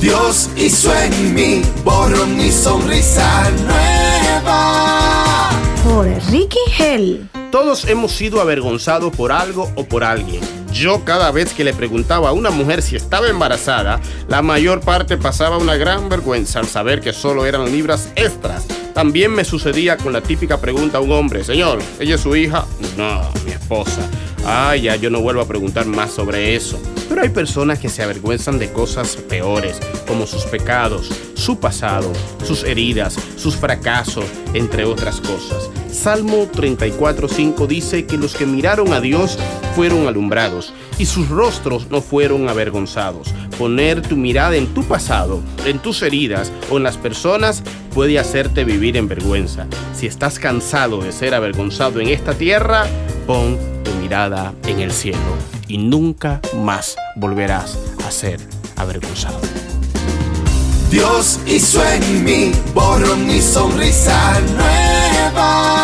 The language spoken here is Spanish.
Dios hizo en mí borrón y sonrisa nueva. Por Ricky Hell. Todos hemos sido avergonzados por algo o por alguien. Yo cada vez que le preguntaba a una mujer si estaba embarazada, la mayor parte pasaba una gran vergüenza al saber que solo eran libras extras. También me sucedía con la típica pregunta a un hombre, señor, ¿ella es su hija? No, mi esposa. Ah, ya yo no vuelvo a preguntar más sobre eso. Pero hay personas que se avergüenzan de cosas peores, como sus pecados, su pasado, sus heridas, sus fracasos, entre otras cosas. Salmo 34.5 dice que los que miraron a Dios fueron alumbrados y sus rostros no fueron avergonzados. Poner tu mirada en tu pasado, en tus heridas o en las personas puede hacerte vivir en vergüenza. Si estás cansado de ser avergonzado en esta tierra, pon tu mirada en el cielo y nunca más volverás a ser avergonzado. Dios hizo en mí borrón y sonrisa nueva.